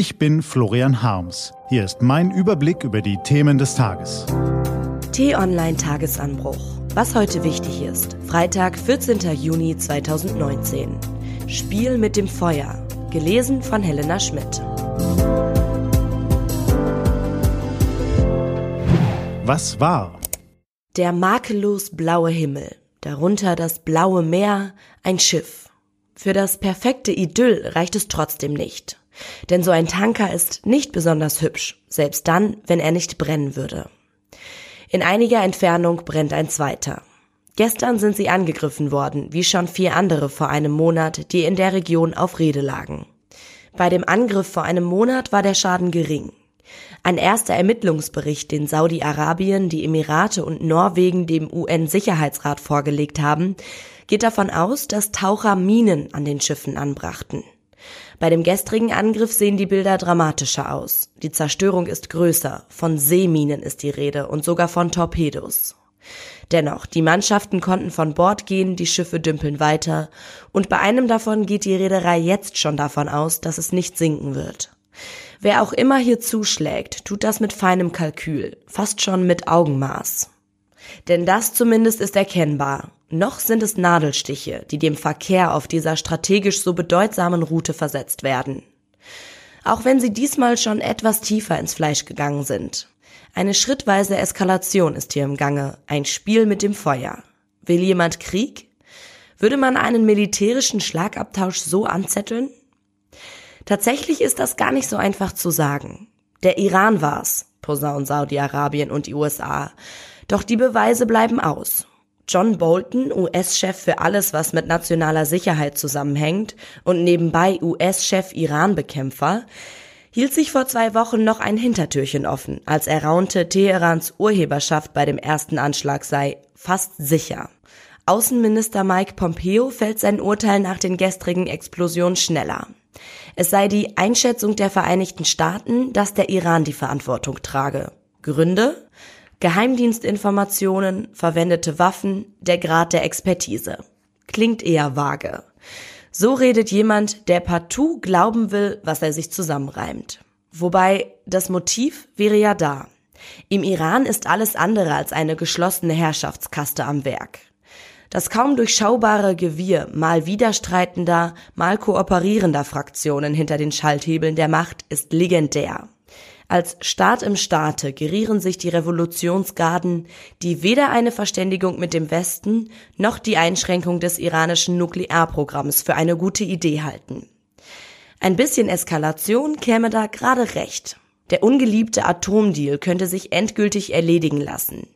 Ich bin Florian Harms. Hier ist mein Überblick über die Themen des Tages. T-Online Tagesanbruch. Was heute wichtig ist. Freitag, 14. Juni 2019. Spiel mit dem Feuer. Gelesen von Helena Schmidt. Was war? Der makellos blaue Himmel, darunter das blaue Meer, ein Schiff. Für das perfekte Idyll reicht es trotzdem nicht. Denn so ein Tanker ist nicht besonders hübsch, selbst dann, wenn er nicht brennen würde. In einiger Entfernung brennt ein zweiter. Gestern sind sie angegriffen worden, wie schon vier andere vor einem Monat, die in der Region auf Rede lagen. Bei dem Angriff vor einem Monat war der Schaden gering. Ein erster Ermittlungsbericht, den Saudi-Arabien, die Emirate und Norwegen dem UN-Sicherheitsrat vorgelegt haben, geht davon aus, dass Taucher Minen an den Schiffen anbrachten. Bei dem gestrigen Angriff sehen die Bilder dramatischer aus. Die Zerstörung ist größer, von Seeminen ist die Rede und sogar von Torpedos. Dennoch, die Mannschaften konnten von Bord gehen, die Schiffe dümpeln weiter, und bei einem davon geht die Reederei jetzt schon davon aus, dass es nicht sinken wird. Wer auch immer hier zuschlägt, tut das mit feinem Kalkül, fast schon mit Augenmaß. Denn das zumindest ist erkennbar. Noch sind es Nadelstiche, die dem Verkehr auf dieser strategisch so bedeutsamen Route versetzt werden. Auch wenn sie diesmal schon etwas tiefer ins Fleisch gegangen sind. Eine schrittweise Eskalation ist hier im Gange, ein Spiel mit dem Feuer. Will jemand Krieg? Würde man einen militärischen Schlagabtausch so anzetteln? Tatsächlich ist das gar nicht so einfach zu sagen. Der Iran war's, posaunen Saudi-Arabien und die USA. Doch die Beweise bleiben aus. John Bolton, US-Chef für alles, was mit nationaler Sicherheit zusammenhängt und nebenbei US-Chef Iran-Bekämpfer, hielt sich vor zwei Wochen noch ein Hintertürchen offen, als er raunte, Teherans Urheberschaft bei dem ersten Anschlag sei fast sicher. Außenminister Mike Pompeo fällt sein Urteil nach den gestrigen Explosionen schneller. Es sei die Einschätzung der Vereinigten Staaten, dass der Iran die Verantwortung trage. Gründe? Geheimdienstinformationen, verwendete Waffen, der Grad der Expertise. Klingt eher vage. So redet jemand, der partout glauben will, was er sich zusammenreimt. Wobei das Motiv wäre ja da. Im Iran ist alles andere als eine geschlossene Herrschaftskaste am Werk. Das kaum durchschaubare Gewirr mal widerstreitender, mal kooperierender Fraktionen hinter den Schalthebeln der Macht ist legendär. Als Staat im Staate gerieren sich die Revolutionsgarden, die weder eine Verständigung mit dem Westen noch die Einschränkung des iranischen Nuklearprogramms für eine gute Idee halten. Ein bisschen Eskalation käme da gerade recht. Der ungeliebte Atomdeal könnte sich endgültig erledigen lassen.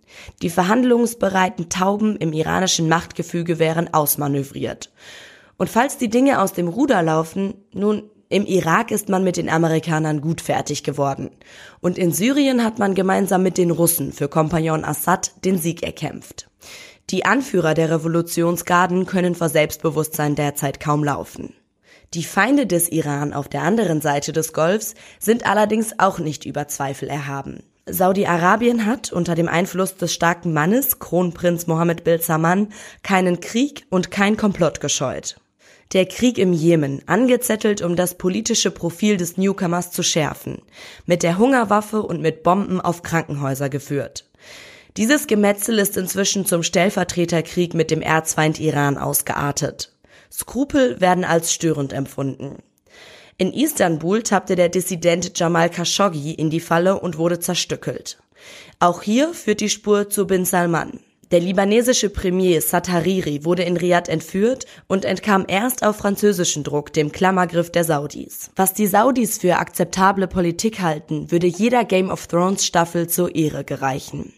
Die verhandlungsbereiten Tauben im iranischen Machtgefüge wären ausmanövriert. Und falls die Dinge aus dem Ruder laufen, nun, im Irak ist man mit den Amerikanern gut fertig geworden. Und in Syrien hat man gemeinsam mit den Russen für Kompagnon Assad den Sieg erkämpft. Die Anführer der Revolutionsgarden können vor Selbstbewusstsein derzeit kaum laufen. Die Feinde des Iran auf der anderen Seite des Golfs sind allerdings auch nicht über Zweifel erhaben. Saudi-Arabien hat unter dem Einfluss des starken Mannes, Kronprinz Mohammed bin Salman, keinen Krieg und kein Komplott gescheut. Der Krieg im Jemen, angezettelt, um das politische Profil des Newcomers zu schärfen, mit der Hungerwaffe und mit Bomben auf Krankenhäuser geführt. Dieses Gemetzel ist inzwischen zum Stellvertreterkrieg mit dem Erzfeind Iran ausgeartet. Skrupel werden als störend empfunden. In Istanbul tappte der Dissident Jamal Khashoggi in die Falle und wurde zerstückelt. Auch hier führt die Spur zu Bin Salman. Der libanesische Premier Saad Hariri wurde in Riad entführt und entkam erst auf französischen Druck dem Klammergriff der Saudis. Was die Saudis für akzeptable Politik halten, würde jeder Game of Thrones Staffel zur Ehre gereichen.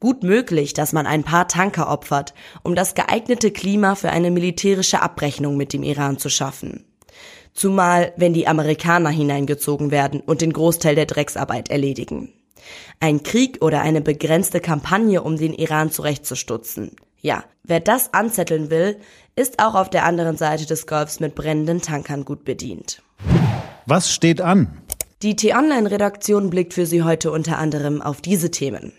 Gut möglich, dass man ein paar Tanker opfert, um das geeignete Klima für eine militärische Abrechnung mit dem Iran zu schaffen. Zumal, wenn die Amerikaner hineingezogen werden und den Großteil der Drecksarbeit erledigen. Ein Krieg oder eine begrenzte Kampagne, um den Iran zurechtzustutzen. Ja, wer das anzetteln will, ist auch auf der anderen Seite des Golfs mit brennenden Tankern gut bedient. Was steht an? Die T-Online-Redaktion blickt für Sie heute unter anderem auf diese Themen.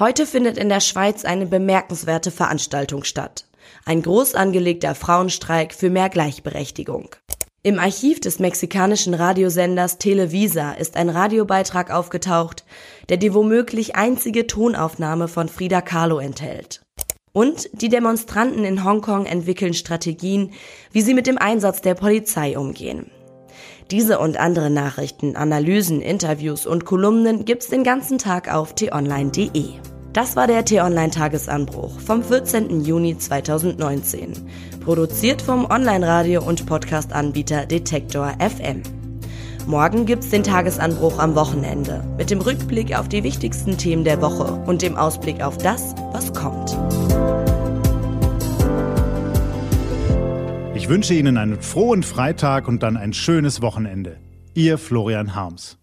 Heute findet in der Schweiz eine bemerkenswerte Veranstaltung statt. Ein groß angelegter Frauenstreik für mehr Gleichberechtigung. Im Archiv des mexikanischen Radiosenders Televisa ist ein Radiobeitrag aufgetaucht, der die womöglich einzige Tonaufnahme von Frida Kahlo enthält. Und die Demonstranten in Hongkong entwickeln Strategien, wie sie mit dem Einsatz der Polizei umgehen. Diese und andere Nachrichten, Analysen, Interviews und Kolumnen gibt's den ganzen Tag auf t-online.de. Das war der T-Online-Tagesanbruch vom 14. Juni 2019. Produziert vom Online-Radio- und Podcast-Anbieter Detektor FM. Morgen gibt's den Tagesanbruch am Wochenende mit dem Rückblick auf die wichtigsten Themen der Woche und dem Ausblick auf das, was kommt. Wünsche Ihnen einen frohen Freitag und dann ein schönes Wochenende. Ihr Florian Harms.